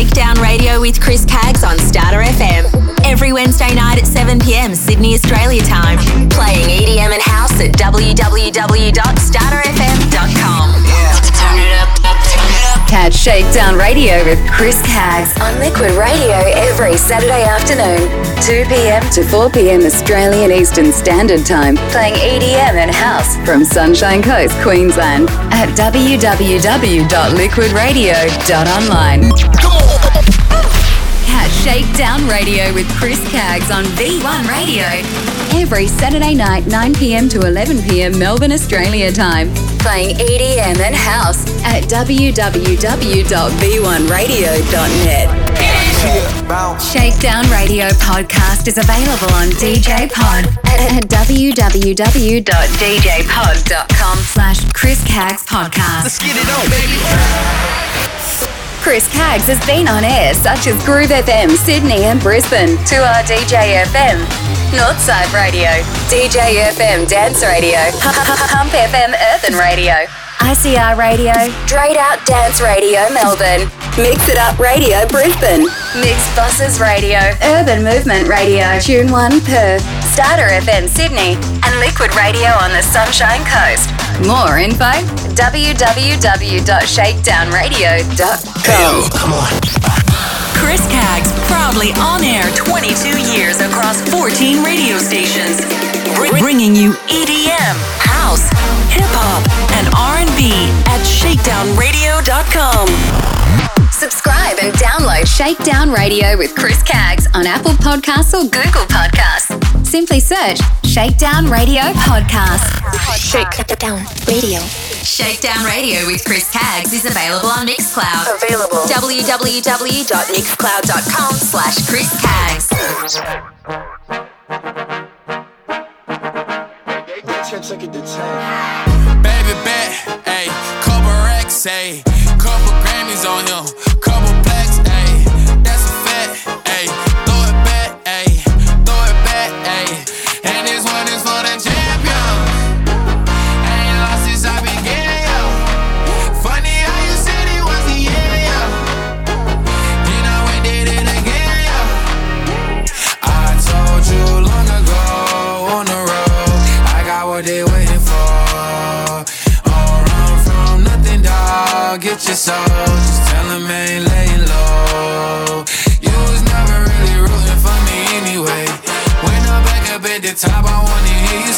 Shakedown Radio with Chris Caggs on Starter FM. Every Wednesday night at 7 pm Sydney, Australia time. Playing EDM and house at www.starterfm.com. Turn it up, turn it up. Catch Shakedown Radio with Chris Caggs on Liquid Radio every Saturday afternoon, 2 p.m. to 4 p.m. Australian Eastern Standard Time, playing EDM and house from Sunshine Coast, Queensland at www.liquidradio.online. Catch Shakedown Radio with Chris Caggs on V1 Radio every Saturday night, 9 p.m. to 11 p.m. Melbourne, Australia time, playing EDM and house at www.v1radio.net. Shakedown Radio podcast is available on DJ Pod at www.djpod.com slash Chris Caggs Podcast. Let's get it on, baby. Chris Caggs has been on air such as Groove FM, Sydney and Brisbane, 2R DJ FM, Northside Radio, DJ FM Dance Radio, Pump FM Earthen Radio, ICR Radio, Straight Out Dance Radio Melbourne, Mix It Up Radio Brisbane, Mixxbosses Radio, Urban Movement Radio, Tune One Perth, Starter FM Sydney, and Liquid Radio on the Sunshine Coast. More info www.shakedownradio.com. Come on. Chris Caggs, proudly on air 22 years across 14 radio stations, Br- bringing you EDM, house, hip hop, and R&B at ShakedownRadio.com. Subscribe and download Shakedown Radio with Chris Caggs on Apple Podcasts or Google Podcasts. Simply search Shakedown Radio Podcast. Shake down radio. Shakedown Radio with Chris Caggs is available on Mixcloud. Available. www.mixcloud.com slash Chris Caggs. Baby bet, ayy, couple racks, ayy, couple Grammys on him, couple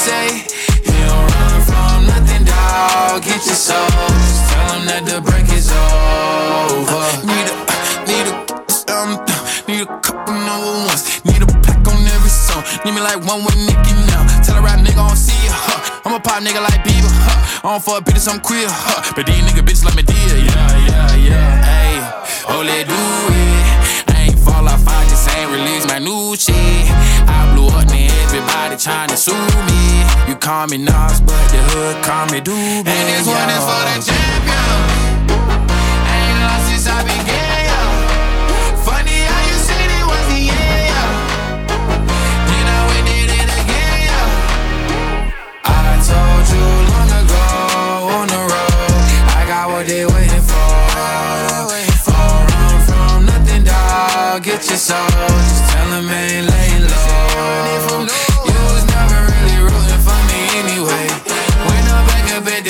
say, You don't run from nothing, dog. Get your soul, just tell them that the break is over. Need a, need a, um, need a couple number ones. Need a pack on every song. Need me like one with Nicki now. Tell a rap nigga I don't see ya. Huh. I'm a pop nigga like Bieber. Huh. I don't fuck bitches, I'm queer. Huh. But these nigga bitches like me dear. Yeah, yeah, yeah. Hey, let do it. I ain't fall off, I just ain't release my new shit. I blew up and everybody to sue me. You call me Nas, but the hood call me Doobie. And this one is for the champion. Ain't lost since I began. Funny how you said it was the end. Then I went did it again. I told you long ago on the road, I got what they waiting for. Run from nothing, dog. Get your soul, just tell them ain't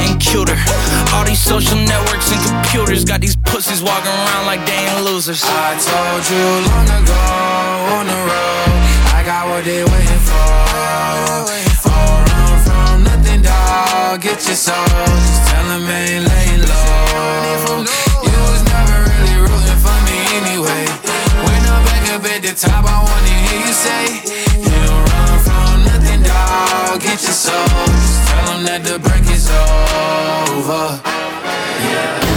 getting cuter. All these social networks and computers got these pussies walking around like they ain't losers. I told you long ago on the road, I got what they waiting for. All run from nothing, dog. Get your soul. Just tell them ain't laying low. You was never really rooting for me anyway. When I'm back up at the top, I wanna hear you say, you dog. Get your soul. Just tell him that the break is over. Yeah.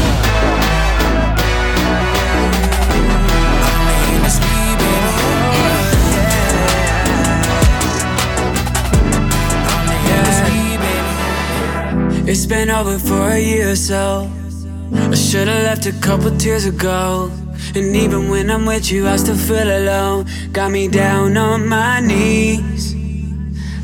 It's been over for a year or so. I should've left a couple tears ago. And even when I'm with you, I still feel alone. Got me down on my knees.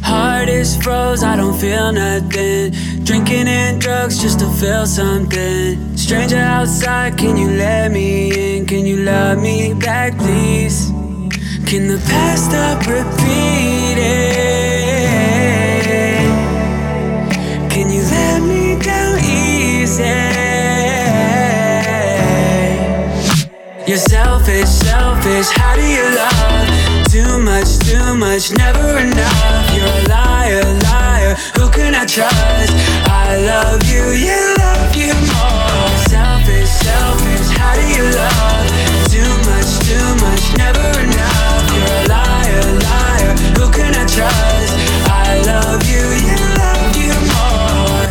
Heart is froze, I don't feel nothing. Drinking and drugs just to feel something. Stranger outside, can you let me in? Can you love me back, please? Can the past stop repeating? Can you let me down easy? You're selfish, selfish. How do you love? Too much, too much, never enough. You're a liar, liar. Who can I trust? I love you, you love you more. Selfish, selfish. How do you love? Too much, too much, never enough. You're a liar, liar. Who can I trust? I love you, you love you more.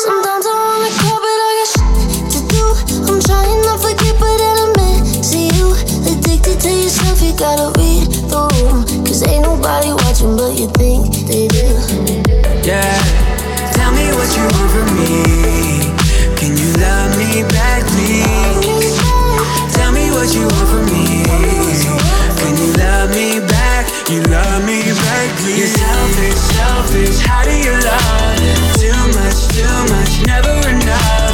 Sometimes I wanna call, but I got shit to do. I'm trying not forget, but then I'm missing you. Addicted to yourself, you gotta read the room. Cause ain't nobody you think they do. Yeah. Tell me what you want from me. Can you love me back, please? Tell me what you want from me. Can you love me back? You love me back, please. You're selfish, selfish. How do you love? Too much, too much, never enough.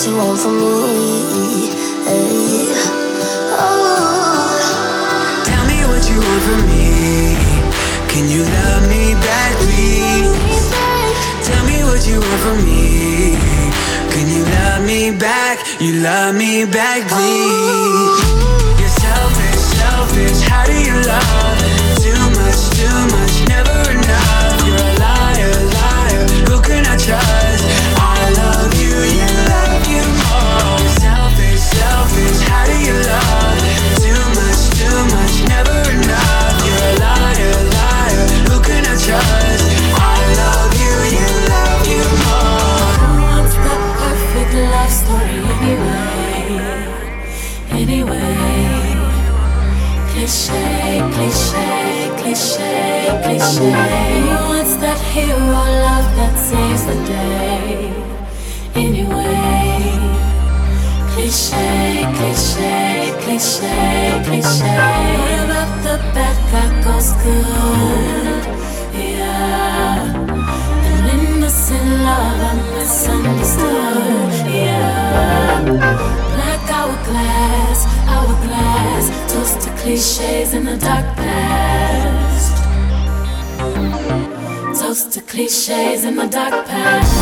What you want from me. Hey. Oh. Tell me what you want from me. Can you love me back, please? Tell me what you want from me. Can you love me back? You love me back, please. Oh. You're selfish, selfish. How do you love? Too much, too much, never enough. That hero love that saves the day? Anyway, cliche, cliche, cliche, cliche. The bad guy goes good? Yeah. An innocent love to cliches in the dark past. Toast to cliches in the dark past.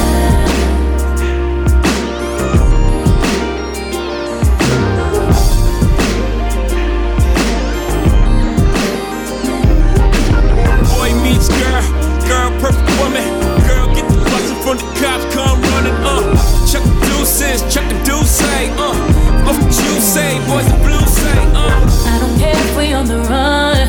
Boy meets girl, girl perfect woman. Girl get the bustin' from the cops, come running. Uh, chuck the deuces, chuck the deuce, uh. What you say, boys the blues say, uh. I don't care if we on the run,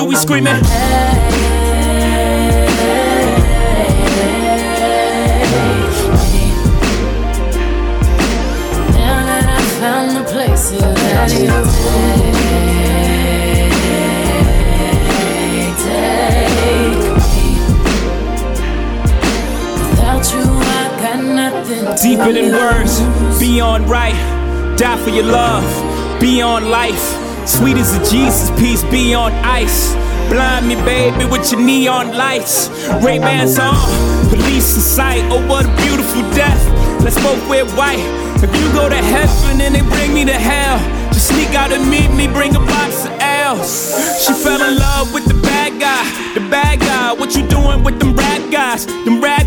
you, we screaming. Places that you take, me. Without you, I got nothing Deeper than words, beyond right. Die for your love, beyond life. Sweet as a Jesus piece, on ice. Blind me, baby, with your neon lights. Ray Bans on, police in sight. Oh, what a beautiful death. Let's both wear white. If you go to heaven and they bring me to hell, just sneak out and meet me, bring a box of L's. She fell in love with the bad guy, the bad guy. What you doing with them rat guys? Them ain't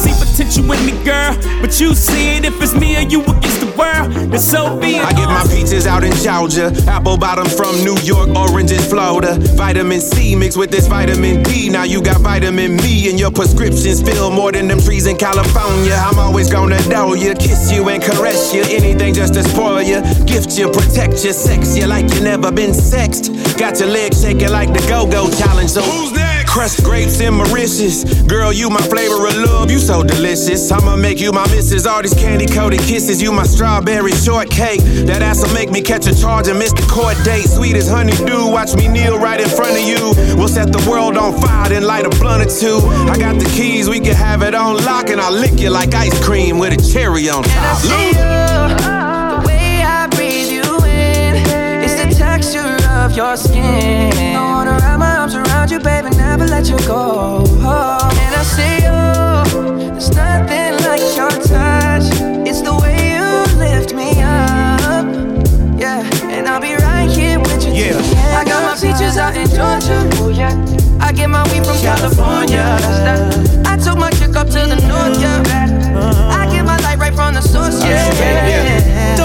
see potential with me, girl. But you see it if it's me or you against the world, then so be it. I get my peaches out in Georgia, apple bottom from New York, orange oranges Florida. Vitamin C mixed with this vitamin D. Now you got vitamin me, and your prescriptions fill more than them trees in California. I'm always gonna know you, kiss you and caress you. Anything just to spoil you, gift you, protect you, sex you like you never been sexed. Got your legs shaking like the go-go challenge. So who's next? Crushed grapes and Mauritius. Girl, you my flavor of love, you so delicious. I'ma make you my missus. All these candy coated kisses, you my strawberry shortcake. That ass'll make me catch a charge and miss the court date. Sweet as honeydew, watch me kneel right in front of you. We'll set the world on fire, then light a blunt or two. I got the keys, we can have it on lock, and I'll lick you like ice cream with a cherry on top. Lou. The way I breathe you in, it's the texture of your skin. Never let you go. And I say, oh, there's nothing like your touch. It's the way you lift me up. Yeah, and I'll be right here with you. Yeah. I got my peaches out in Georgia. Oh, yeah. I get my weed from California. That. I took my chick up to the north, yeah. I get my light right from the source, yeah. Thinking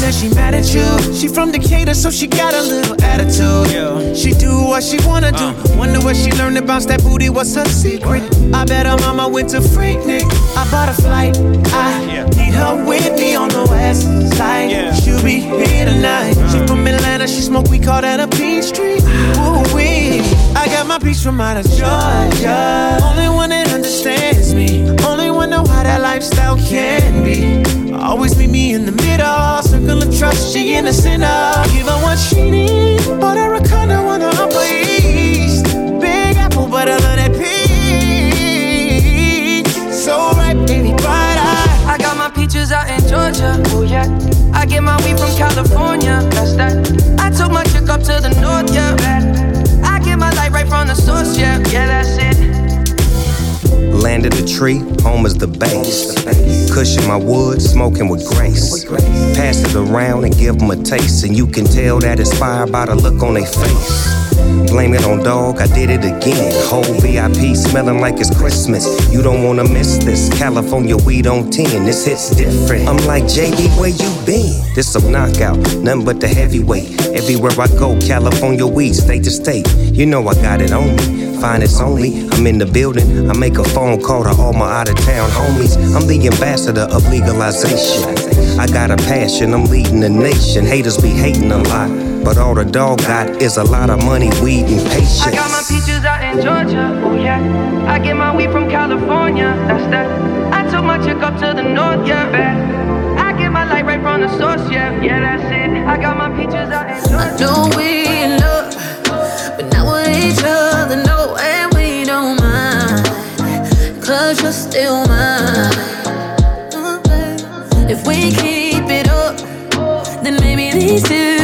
that she mad at you. She from Decatur, so she got a little attitude. She do what she wanna do. Uh. Wonder where she learned bounce that booty. What's her secret? I bet her mama went to Freaknik. I bought a flight. I need her with me on the west side. She'll be here tonight. She uh. from Atlanta. She smoke. We call that a peach tree. Ooh wee. I got my peach from out of Georgia. Only one that understands me. That lifestyle can be. Always meet me in the middle. Circle of trust. She in the center. Give her what she need. Bought her a condo on the Upper East. Big apple, but I love that peach. So right, baby, bright eye. I got my peaches out in Georgia. Oh yeah. I get my weed from California. That's that. I took my chick up to the north, yeah. I get my light right from the source, yeah. Yeah, that's it. Landed a tree, home is the base. Cushion my wood, smoking with grace. Pass it around and give them a taste, and you can tell that it's fire by the look on their face. Blame it on dog, I did it again. Whole VIP smelling like it's Christmas. You don't wanna miss this. California weed on 10, this hits different. I'm like, JD, where you been? This a knockout, nothing but the heavyweight. Everywhere I go, California weed, state to state. You know I got it on me. Finest only, I'm in the building. I make a phone call to all my out of town homies. I'm the ambassador of legalization. I got a passion, I'm leading the nation. Haters be hating a lot, but all the dog got is a lot of money, weed, and patience. I got my peaches out in Georgia. Oh yeah. I get my weed from California. That's that. I took my chick up to the north, yeah. I get my light right from the source, yeah. Yeah, that's it. I got my peaches out in Georgia. Don't we love? But now we're each other, no, and we don't mind. Cause you're still mine. Uh, if we keep it up, then maybe these two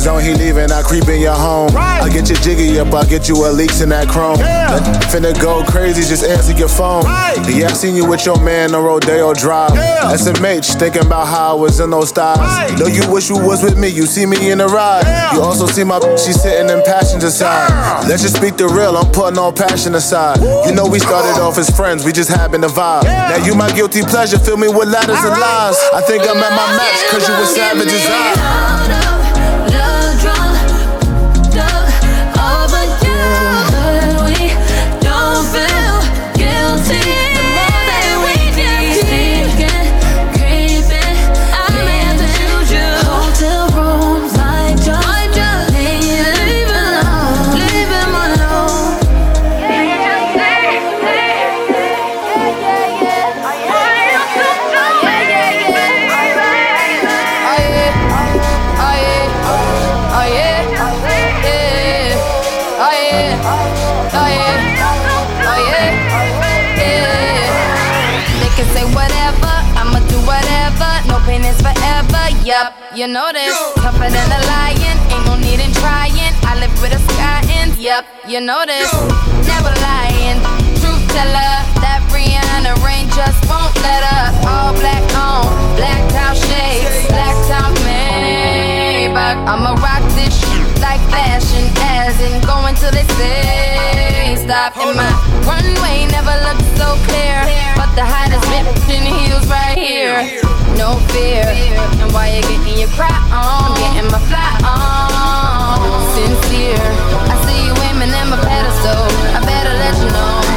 be in the zone, he leaving, I creep in your home. I get your jiggy up, I get you a leaks in that chrome. That finna go crazy, just answer your phone. Yeah, I seen you with your man on Rodeo Drive. SMH, thinking about how I was in those styles. Know you wish you was with me, you see me in the ride. You also see my she sitting in passenger side. Let's just speak the real, I'm putting all passion aside. You know we started off as friends, we just happened to vibe. Now you my guilty pleasure, fill me with ladders and lies. I think I'm at my max, cause you was savage as I. you this. Never lying, truth teller. That Rihanna rain just won't let up. All black on, black top shades, black top Maybach. I'ma rock this shit like fashion, as in going till they say stop. And my runway never looked so clear, but the hottest bitch in heels right here. No fear, and while you're getting your cry on, I'm getting my fly on. Sincere, I see you aiming at my pedestal. I better let you know.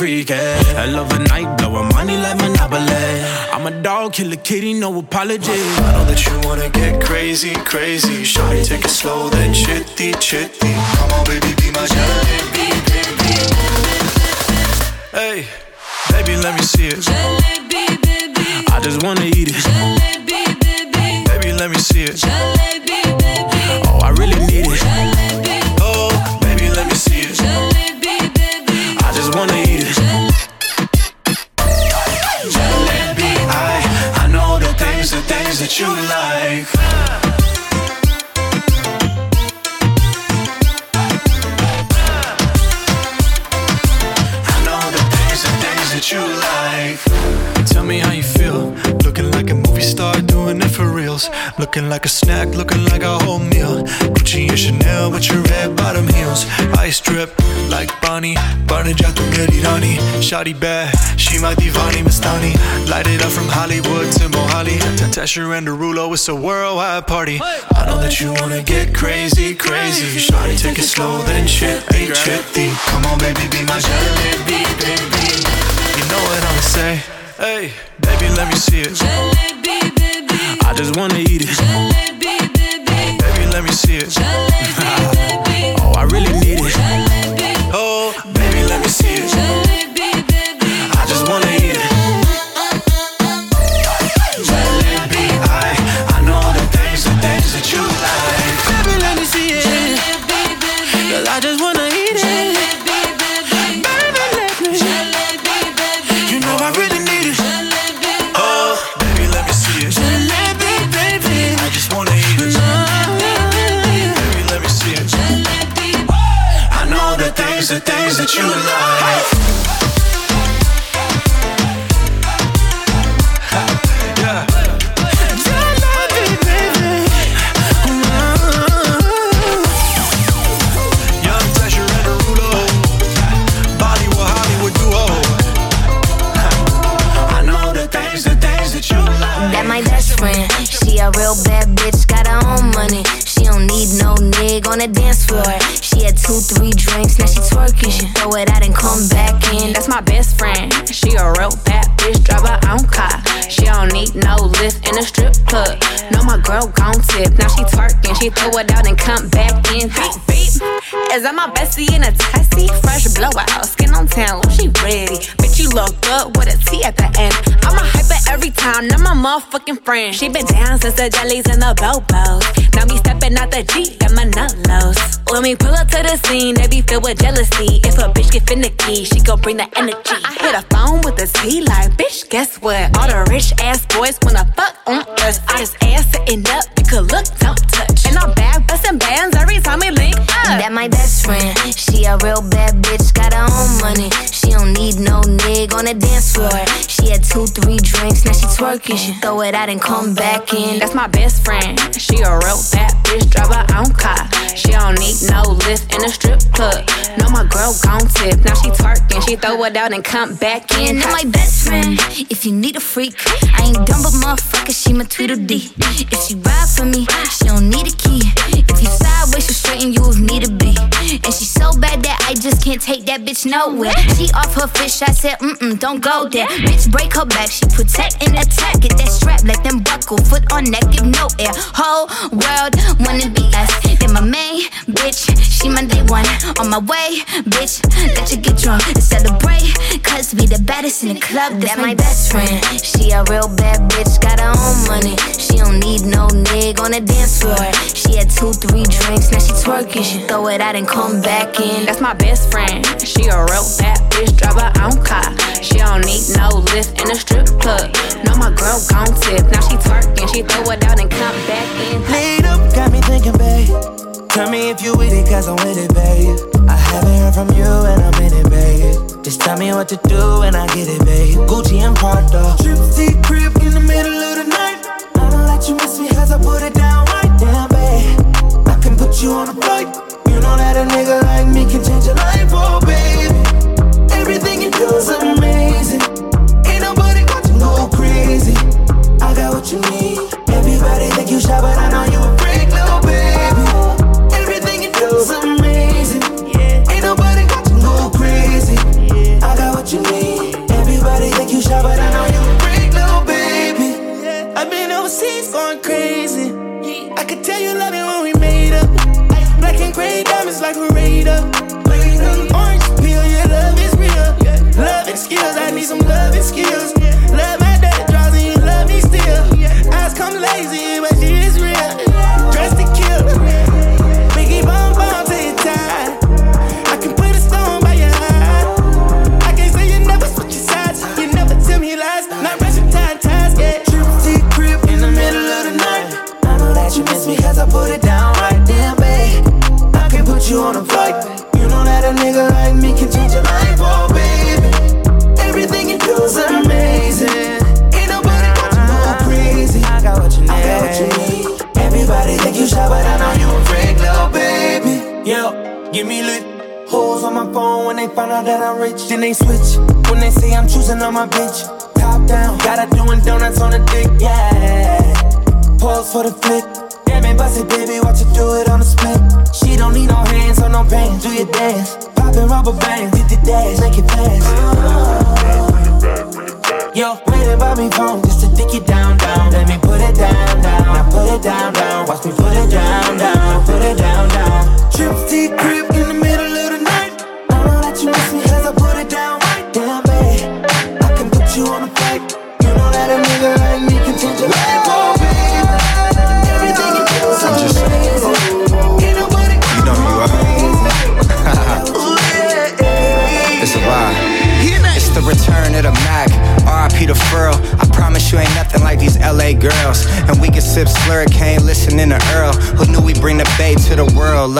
freaky. Hell of a night, blowing money like Monopoly. I'm a dog, kill a kitty, no apology. I know that you wanna get crazy, crazy. Shawty, take it slow, then chitty, chitty. Tesher and Derulo, it's a worldwide party. I know that you wanna get crazy, crazy. Shawty, take it slow, then chippy, chippy. Come on, baby, be my jalebi, baby. You know what I'ma say? Hey, baby, let me see it. Jalebi, baby. I just wanna eat it. friend. She been down since the jellies and the bobos. Now me stepping out the Jeep, got my nut. When we pull up to the scene, they be filled with jealousy. If a bitch get finicky, she gon' bring the energy. I hit a phone with a T like, bitch, guess what? She had two, three drinks, now she twerking. She throw it out and come back in. That's my best friend. She a real bad bitch, drive her own car. She don't need no lift in a strip club. No, my girl gon' tip. Now she twerking, she throw it out and come back in. Now my best friend, if you need a freak, I ain't dumb but motherfucker, she my Tweedledee. If she ride for me, she don't need a key. If you sideways, she straighten you if need to be. And she so bad that I just can't take that bitch nowhere. She off her fish, I said, mm mm, don't go there. Bitch, break her back, she protect and attack. Get that strap, let them buckle. Foot on neck, give no air. Whole world wanna be us. Then my main bitch, she my day one. On my way, bitch, let you get drunk and celebrate. Cause we the baddest in the club, that's my best friend. She a real bad bitch, got her own money. She don't need no nigga on the dance floor. She had two, three drinks, now she twerking. She throw it out and come back in. That's my best friend. She a real bad bitch, drive her own car. She don't need no lift in a strip club. No, my girl gon' tip. Now she twerking, she throw it out and come back in. Lead up, got me thinking, babe. Tell me if you with it, cause I'm with it, babe. I haven't heard from you and I'm in it, babe. Just tell me what to do and I get it, babe. Gucci and Prada. Trip crib in the middle of the night. I know let you miss me cause I put it down put you on a flight. You know that a nigga like me can change your life, oh, baby. Everything you do is amazing. Ain't nobody got to go crazy. I got what you need. Everybody think you shy, but I know you a freak, little baby. Everything you do is amazing. Ain't nobody got to go crazy. I got what you need. Everybody think you shy, but I know you a freak, little baby. I've been overseas going crazy. I could tell you love like a radar. Orange peel, your love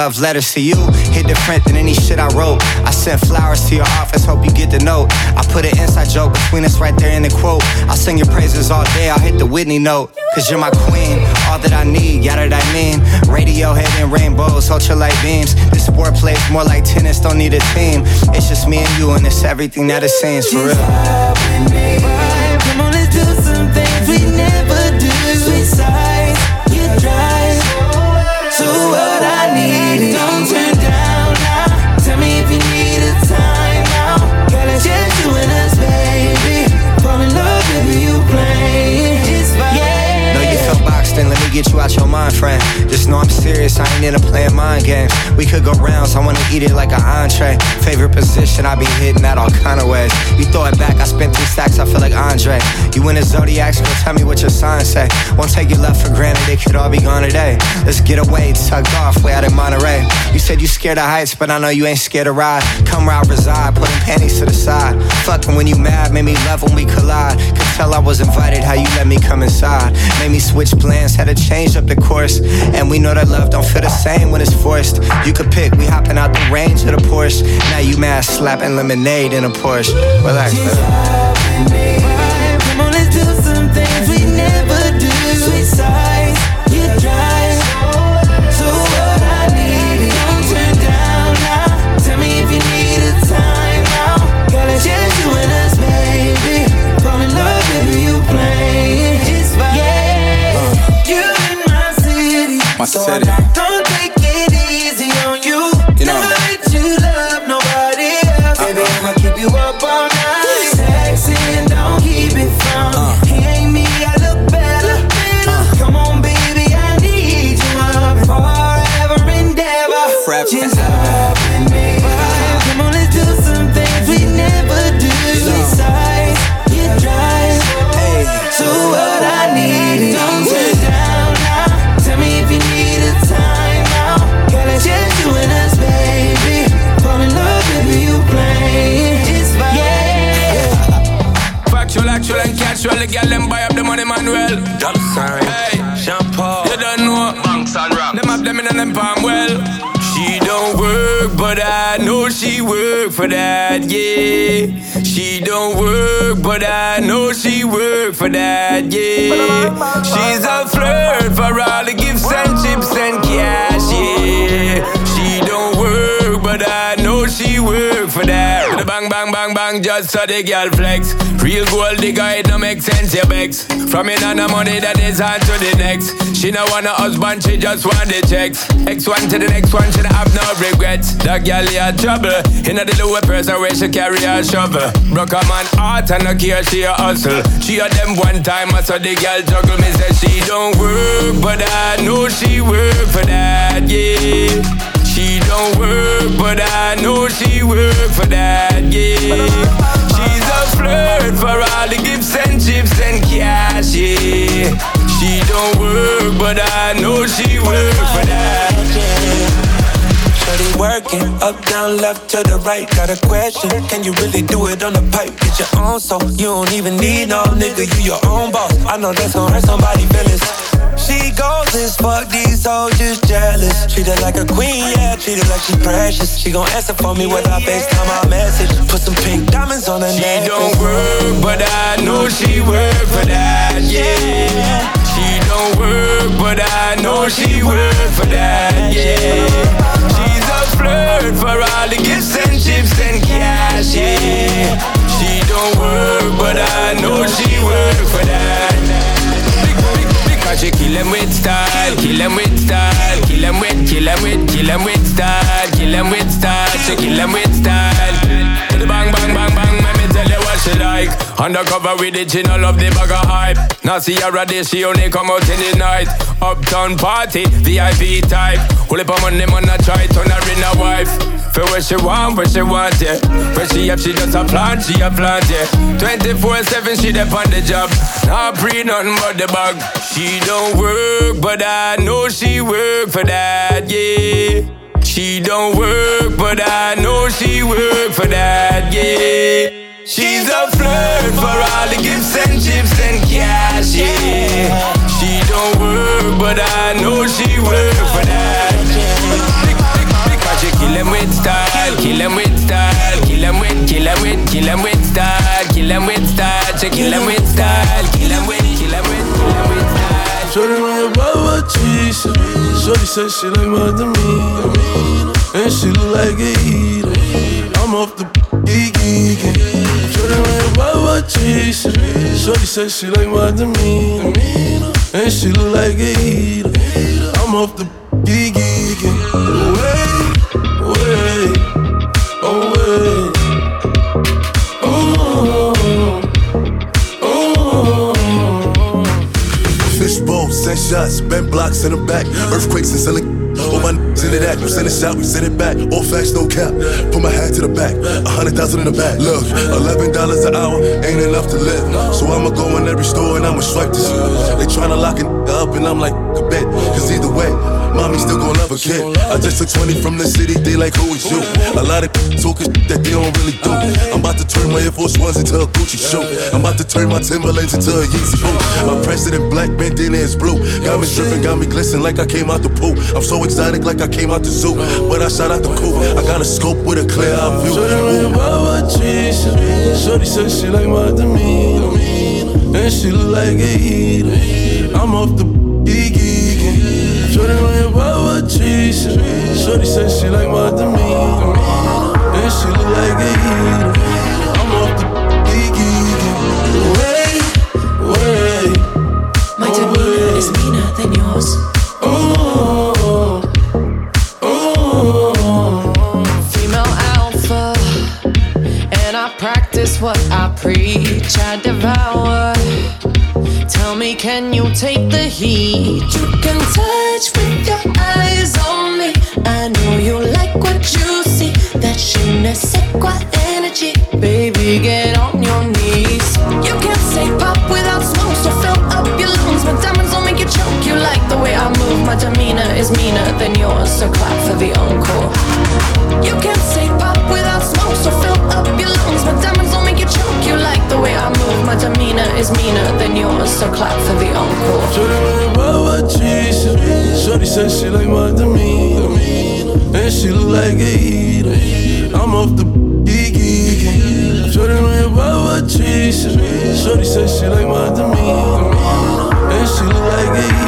Love letters to you hit different than any shit I wrote. I sent flowers to your office, hope you get the note. I put an inside joke between us right there in the quote. I'll sing your praises all day, I'll hit the Whitney note. Cause you're my queen, all that I need, yada that I mean. Radiohead and rainbows, ultralight beams. This sport plays more like tennis, don't need a team. It's just me and you, and it's everything that it seems for real. Get you out your mind, friend. Just know I'm serious, I ain't into playing mind games. We could go rounds, I wanna eat it like an entree. Favorite position, I be hitting that all kind of ways. You throw it back, I spent three stacks, I feel like Andre. You in a zodiac, so tell me what your sign say. Won't take you left for granted, it could all be gone today. Let's get away, tucked off, way out in Monterey. You said you scared of heights, but I know you ain't scared to ride. Come round, reside, putting panties to the side. Fucking when you mad, made me love when we collide. Could tell I was invited, how you let me come inside. Made me switch plans, had to change up the course. And we know that love don't feel the same when it's forced. You could pick, we hopping out the range of the Porsche. Now you mad, slapping lemonade in a Porsche. Relax, baby. Come on, let's do some things we never do. Switch sides, city. Work for that, yeah. She don't work, but I know she work for that, yeah. She's a flirt for all the gifts and chips and cash, yeah. She don't work, but I know she work for that. The Bang, bang, bang, bang, just so the girl flex. Real gold digger, it no make sense, your begs. From in on the money that is on to the next. She no want a husband, she just want the checks. X one to the next one, she have no regrets. That girl had trouble. In the lower person where she carry a shovel. Broke a man heart and no care, she a hustle. She a them one time, I saw the girl juggle. Me say she don't work, but I know she work for that, yeah. She don't work, but I know she work for that, yeah. She's a flirt for all the gifts and chips and cash, yeah. She don't work, but I know she work for that, yeah. Shorty working up, down, left to the right. Got a question? Can you really do it on the pipe? Get your own so you don't even need no nigga. You your own boss. I know that's gonna hurt somebody feelings. She goes as fuck, these hoes just jealous. Treat her like a queen, yeah, treat her like she precious. She gon' answer for me with her FaceTime my message. Put some pink diamonds on her neck. She don't work, but I know she work for that, yeah. She don't work, but I know she work for that, yeah. She's a flirt for all the gifts and chips and cash, yeah. She don't work, but I know she work for that. Them with style, kill them with style, kill them with, kill them with, kill them with style, kill them with style, she kill them with style. The Bang, bang, bang, bang, let me tell you what she like. Undercover with it, she no love the bag of hype. Now see her ready, she only come out in the night. Uptown party, VIP type. Pull up on money, man, I try turn her in a wife. For what she want, what she want, yeah. Where she have, she just a plant, she a plant, yeah. 24-7, she dey on the job. Not pre nothing but the bag. She don't work, but I know she work for that, yeah. She don't work, but I know she work for that, yeah. She's a flirt for all the gifts and chips and cash, yeah. She don't work, but I know she work for that. Them with style, kill them with style, kill them with, kill them with, kill them with style, kill them with style, she kill them with style, kill them with, kill them with, kill them with style. Shorty like Baba cheese. Shorty said she like my demeanor. And she look like a eater. I'm off the geeky. Shorty like Baba cheese. Shorty said she like my demeanor. And she look like a eater. I'm off the geeky. Shots, bent blocks in the back. Earthquakes and selling. All my niggas into that. You send a shot, we send it back. All facts, no cap. Put my hat to the back. A hundred thousand in the back. Look, eleven dollars an hour ain't enough to live. So I'ma go in every store and I'ma swipe this. They tryna lock it up and I'm like, a bet. Mommy still gon' love a kid. I just took 20 from the city, they like, who is you? A lot of talking that they don't really do. I'm about to turn my Air Force Ones into a Gucci shoe. I'm about to turn my Timberlands into a Yeezy boot. My president black bandana is blue. Got me dripping, got me glistening like I came out the pool. I'm so exotic like I came out the zoo. But I shot out the coop. I got a scope with a clear eye view. Shorty said she like my demeanor. And she look like a eater. I'm off the geeky. Shorty like Baba cheese. Shorty said she like my demeanor. And she look like a eater. I'm off the geeky. Wait, wait. My demeanor oh, is meaner than yours. Oh, oh, oh. Female alpha, and I practice what I preach. I devour. Tell me, can you take the heat? You can touch with so clap for the encore. You can't say pop without smoke, so fill up your lungs. My diamonds don't make you choke. You like the way I move, my demeanor is meaner than yours, so clap for the encore. Shorty says she like my demeanor, and she look like a eater. I'm off the geeky. Shorty know about what she Shorty says she like my demeanor, and she look like a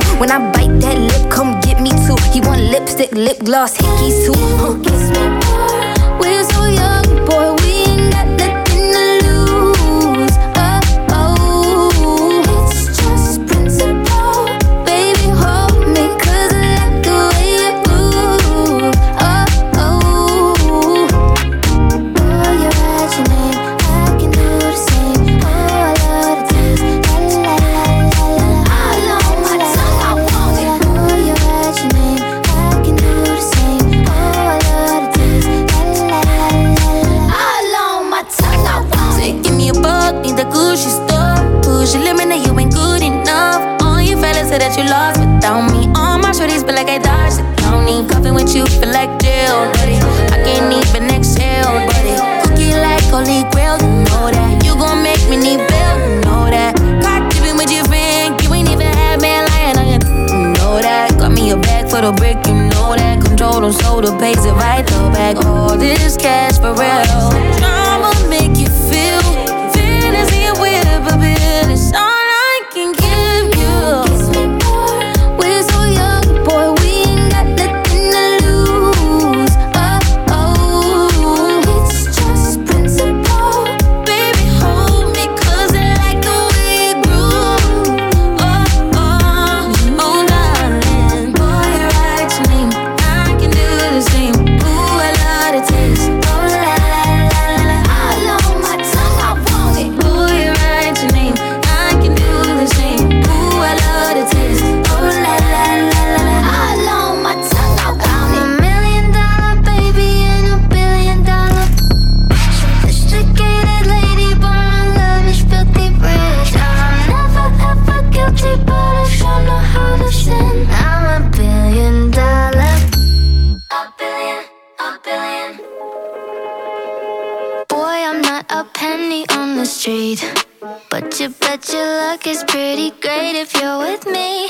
too. When I bite that lip, come get me too. He want lipstick, lip gloss, hickeys too. Huh. Your luck is pretty great if you're with me.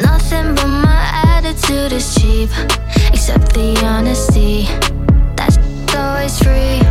Nothing but my attitude is cheap, except the honesty. That's always free.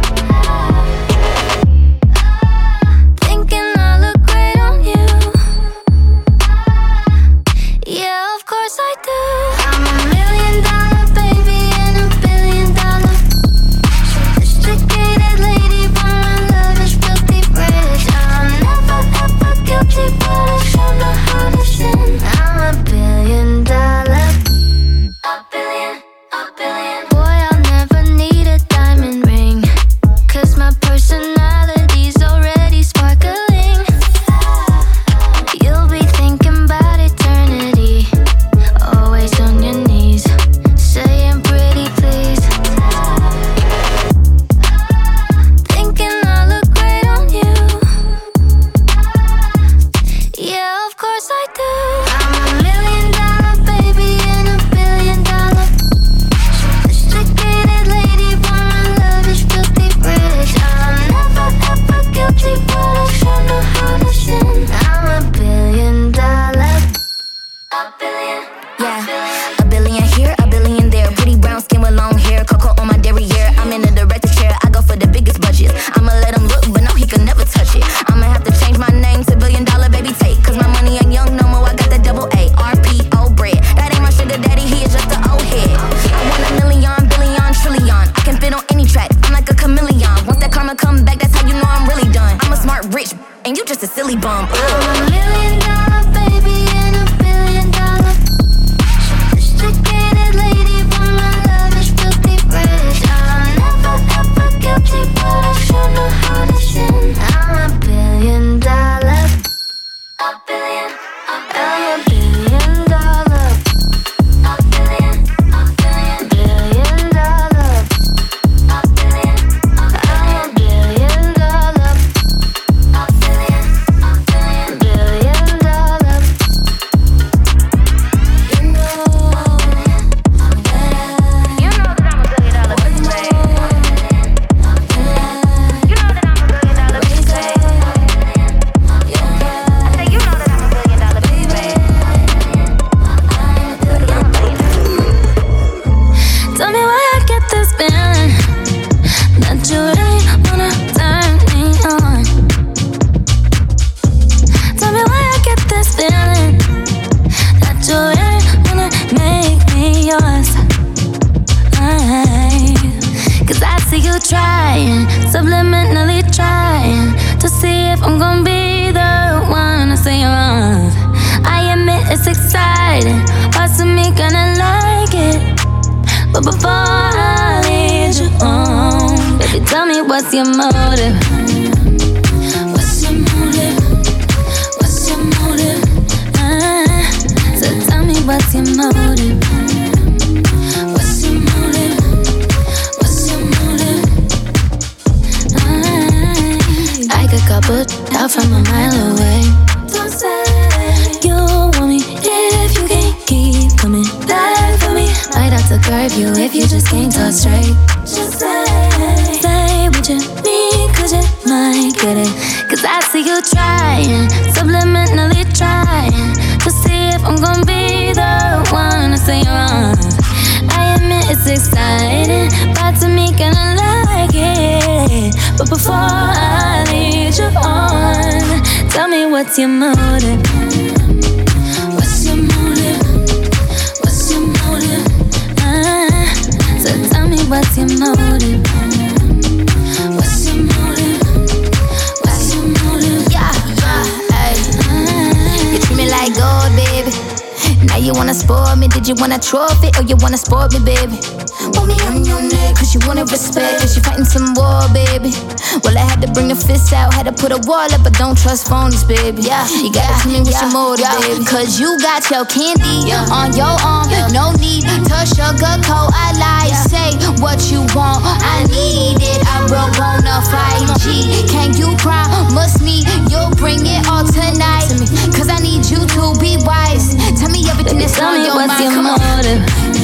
Talk straight. Just say, say what you need, cause you might get it. Cause I see you trying, subliminally trying to see if I'm gonna be the one to say you're wrong. I admit it's exciting, but to me, gonna like it. But before I lead you on, tell me what's your motive? What's your motive? What's your motive? What's your motive? Yeah. You treat me like gold, baby. Now you wanna spoil me? Did you want a trophy or you wanna spoil me, baby? Want me on your neck, cause you wanna respect, cause you fighting some war, baby. Well, I had to bring the fists out, had to put a wall up, but don't trust phonies, baby. Yeah, you gotta tell me what's your motive, baby. Cause you got your candy on your arm, no need to sugarcoat. I lie, say what you want. I need it, I broke on a 5G. Can you promise me you'll bring it all tonight? Cause I need you to be wise. Tell me everything that's on your mind. Come on. motive?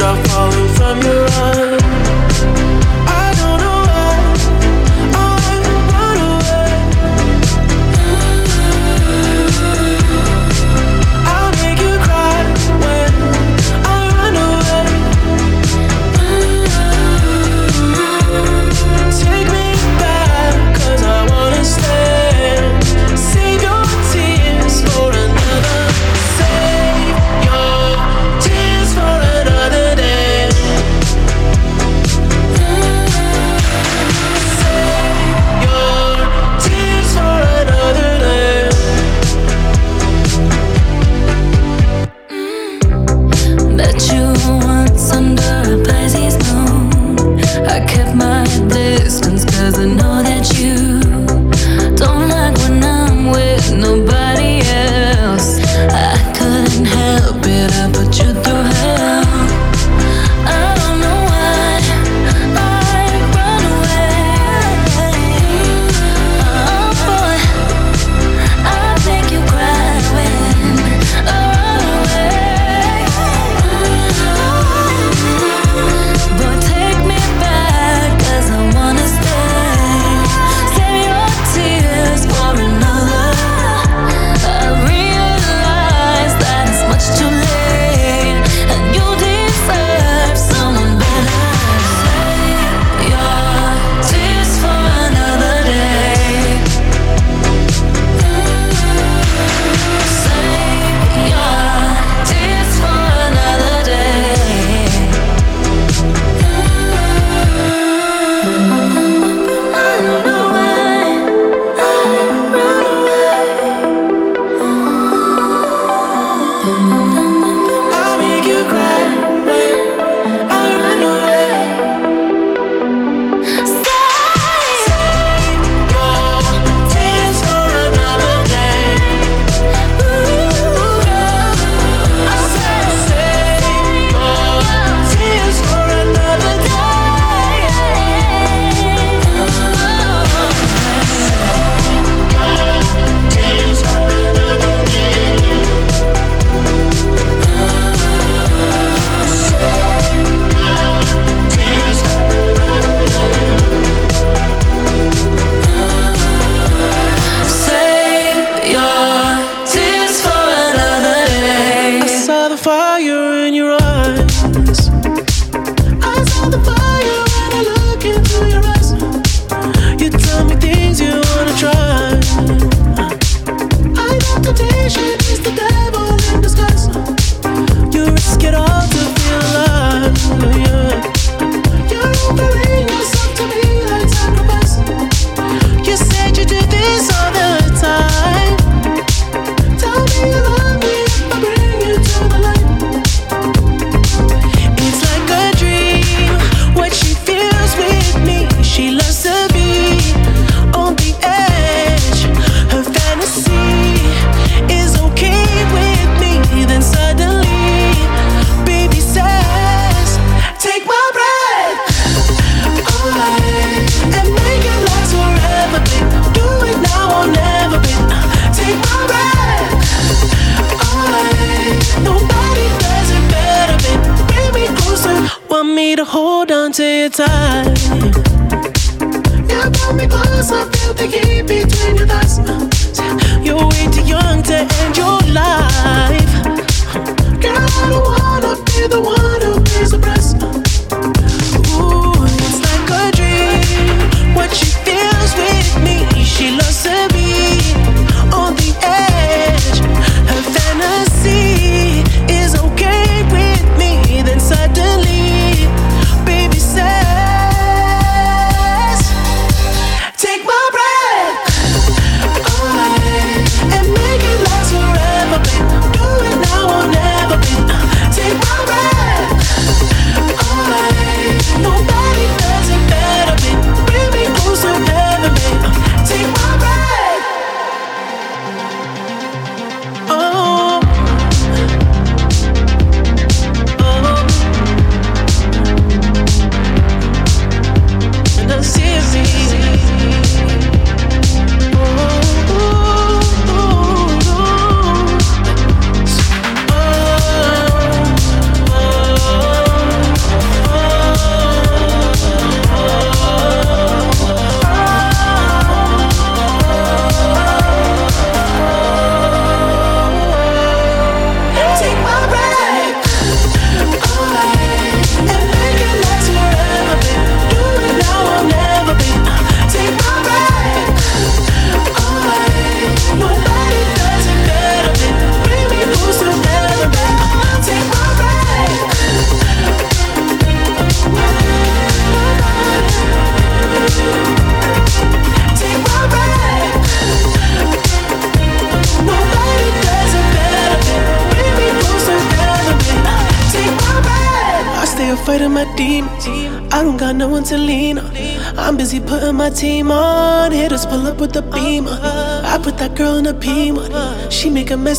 Teardrop falling from your eye.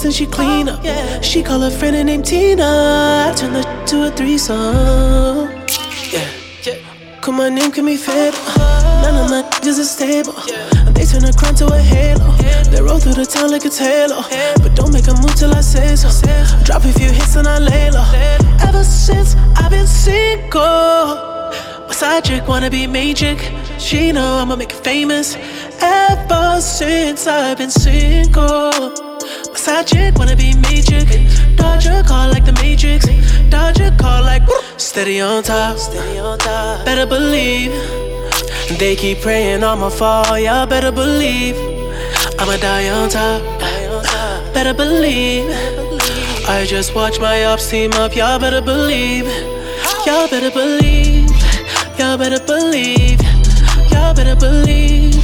Mess and she clean up. She call her friend and name Tina. I turn the to a threesome. Yeah. Call my name, can be fed. None of my is stable. And they turn a crown to a halo. They roll through the town like it's halo. But don't make a move till I say so. Drop a few hits and I lay low. Ever since I've been single. Side chick wanna be magic. She know I'ma make it famous. Ever since I've been single. Side chick wanna be magic. Dodge a call like the Matrix. Dodge a call like steady on top. Steady on top. Better believe. They keep praying on my fall. Y'all better believe. I'ma die on top. Better believe. I just watch my ops team up. Y'all better believe. Y'all better believe. Y'all better believe. Y'all better believe.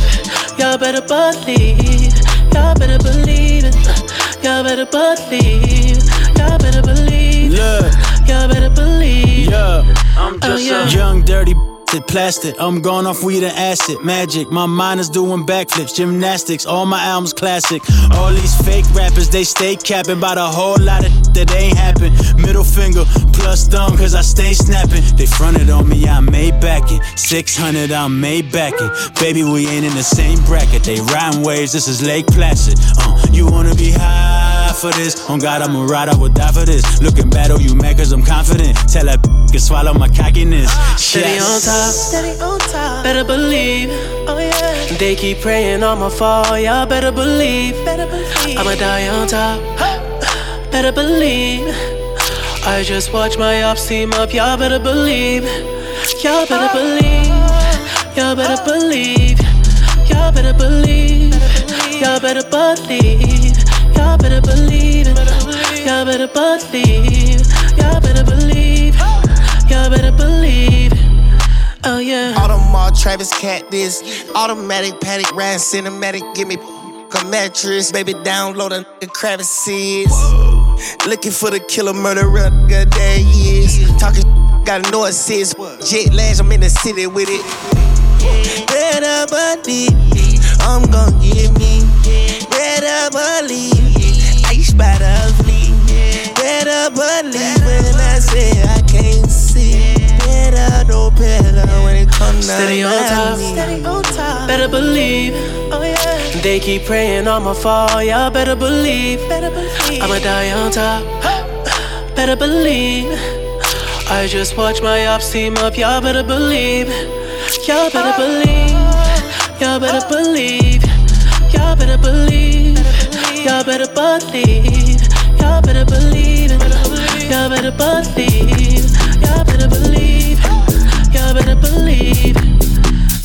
Y'all better believe. Y'all better believe. Y'all better believe. Y'all better believe. Look. Y'all better believe. Yeah. I'm just oh, a young, dirty. Plastic, I'm going off weed and acid, magic. My mind is doing backflips, gymnastics. All my albums classic. All these fake rappers, they stay capping about a whole lot of that ain't happen. Middle finger plus thumb, cause I stay snapping. They fronted on me, I made back it. 600, I made back it. Baby, we ain't in the same bracket. They riding waves, this is Lake Placid. Uh, you wanna be high for this? On God, I'ma ride, I would die for this. Looking bad, oh, you mad cause I'm confident. Tell that can swallow my cockiness. Steady on top. Steady on top. Better believe. Oh yeah. They keep praying on my fall. Y'all better believe. Better believe. I'ma die on top. Better believe. I just watch my ops team up. Y'all better believe. Y'all better believe. Y'all better believe. Y'all better believe. Y'all better believe. Y'all better believe. Y'all better believe. Y'all better believe. Y'all better believe. Oh yeah. Audemars, Travis Cat, this automatic paddock ride cinematic. Give me a mattress, baby. Download a nigga crevices. Looking for the killer murderer, he is. Talking, gotta know. Jet lash, I'm in the city with it. Better believe, I'm gon' get me. Better believe, ice by the fleet. Better believe when I say I can't. Better know better when it comes down Steady on top. Steady on top. Better believe. Oh yeah. They keep praying on my fall. Y'all better believe. Better believe. I'ma die on top. Better believe. I just watch my ops team up, y'all better oh. oh. believe. Y'all better believe. Y'all better believe. Y'all better believe. Y'all better believe. Y'all better believe. Y'all better believe.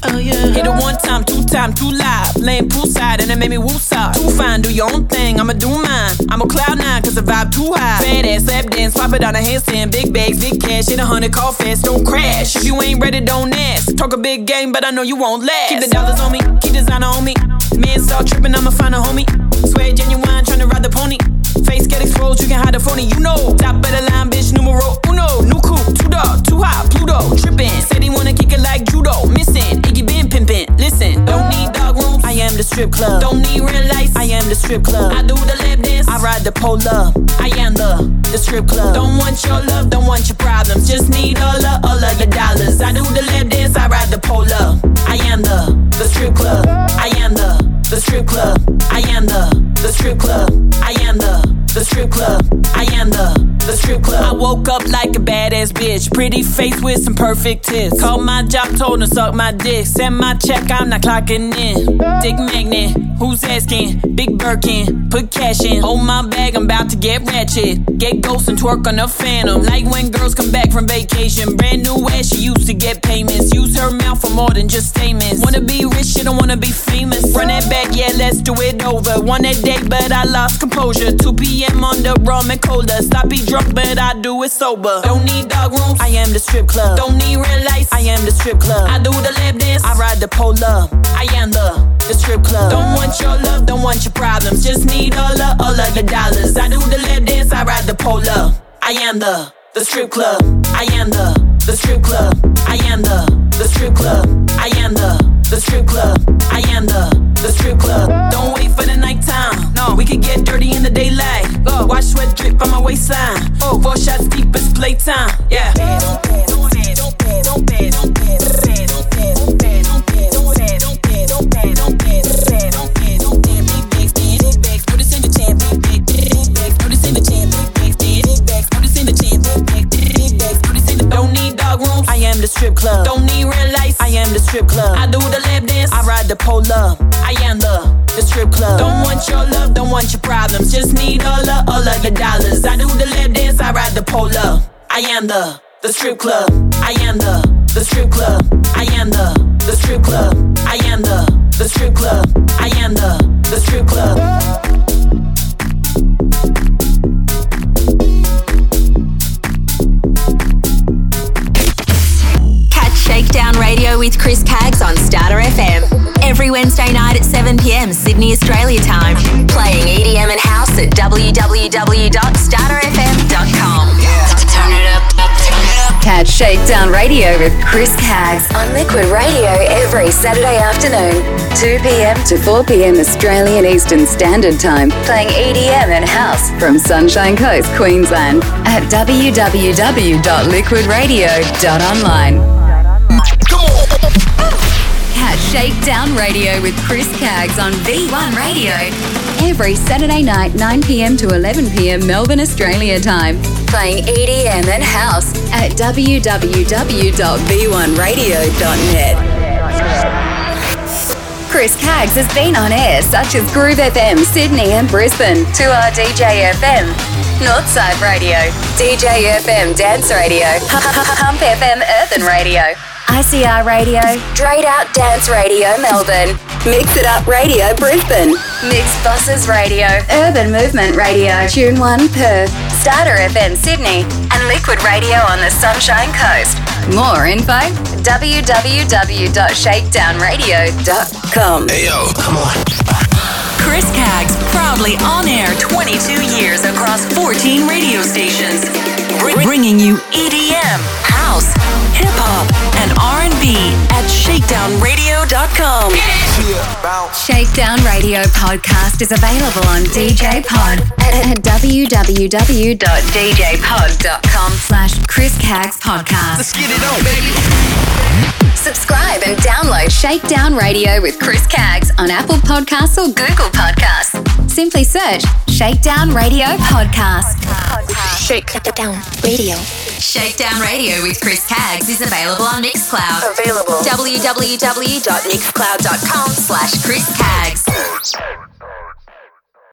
Oh yeah. Hit it one time, two time, two live. Laying poolside and it made me woosah. Too fine, do your own thing, I'ma do mine. I'm on cloud nine, cause the vibe too high. Fat ass, lap dance, pop it on a handstand. Big bags, big cash, hit a hundred, call fast, don't crash. If you ain't ready, don't ask. Talk a big game, but I know you won't last. Keep the dollars on me, keep designer on me. Man, start tripping, I'ma find a homie. Swear genuine, tryna ride the pony. Face get exposed, you can hide the phony, you know. Top of the line, bitch, numero uno. New coupe, two dog, too hot, Pluto. Trippin', said he wanna kick it like judo. Missing, Iggy been pimpin'. Listen, don't need dog rooms, I am the strip club. Don't need real lights, I am the strip club. I do the lap dance, I ride the polar. I am the, the strip club. Don't want your love, don't want your problems. Just need all of, all of your dollars. I do the lap dance, I ride the polar. I am the, the strip club. I am the, the strip club. I am the, the strip club. I am the, the strip club. I am the, the strip club. I woke up like a badass bitch. Pretty face with some perfect tits. Called my job, told her suck my dick. Send my check, I'm not clocking in. Dick magnet, who's asking? Big Birkin, put cash in. Hold my bag, I'm about to get ratchet. Get ghost and twerk on the phantom. Like when girls come back from vacation. Brand new ass, she used to get payments. Use her mouth for more than just statements. Wanna be rich, she don't wanna be famous. Run that back, yeah, let's do it over. One that day, but I lost composure. 2 p.m. on the rum and cola. Stop be drunk, but I do it sober. Don't need dog rooms, I am the strip club. Don't need real lights, I am the strip club. I do the lap dance, I ride the polar. I am the, the strip club. Don't want your love, don't want your problems. Just need all of, all of the dollars. I do the lap dance, I ride the polar. I am the, the strip club. I am the, the strip club. I am the, the strip club. I am the, the strip club. I am the, the strip club. Don't wait for the nighttime. No, we could get dirty in the daylight. Go, watch sweat drip from my waistline. Oh, four shots deep, it's playtime. Yeah. Don't pay, don't pay, don't pay, don't pay, don't pay, don't pay, don't pay, the strip club. Don't need real lights, I am the strip club. I do the lap dance, I ride the polar. I am the, the strip club. Don't want your love, don't want your problems. Just need all of, all of your dollars. I do the lap dance, I ride the polar. I am the, the strip club. I am the, the strip club. I am the, the strip club. I am the, the strip club. I am the, the strip club. Shakedown Radio with Chris Caggs on Starter FM. Every Wednesday night at 7 pm Sydney, Australia time. Playing EDM and house at www.starterfm.com. Turn it up, turn it up. Catch Shakedown Radio with Chris Caggs on Liquid Radio every Saturday afternoon, 2 p.m. to 4 p.m. Australian Eastern Standard Time, playing EDM and house from Sunshine Coast, Queensland at www.liquidradio.online. Shakedown Radio with Chris Caggs on V1 Radio every Saturday night, 9 p.m. to 11 p.m. Melbourne, Australia time, playing EDM and house at www.v1radio.net. Chris Caggs has been on air such as Groove FM, Sydney and Brisbane, 2R DJ FM, Northside Radio, DJ FM Dance Radio, Pump FM Earthen Radio, ICR Radio, Straight Out Dance Radio Melbourne, Mix It Up Radio Brisbane, Mixxbosses Radio, Urban Movement Radio, Tune One Perth, Starter FM Sydney, and Liquid Radio on the Sunshine Coast. More info www.shakedownradio.com. Hey yo, come on. Chris Caggs, proudly on air 22 years across 14 radio stations, Br- bringing you EDM, house, hip hop, and R&B at shakedownradio.com. Shakedown Radio podcast is available on DJ Pod at, at www.djpod.com slash Chris Caggs podcast. Let's get it on, baby. Subscribe and download Shakedown Radio with Chris Caggs on Apple Podcasts or Google Podcasts. Simply search Shakedown Radio Podcast. Shakedown Radio. Shakedown Radio with Chris Caggs is available on Mixcloud. Available. www.mixcloud.com slash Chris Caggs.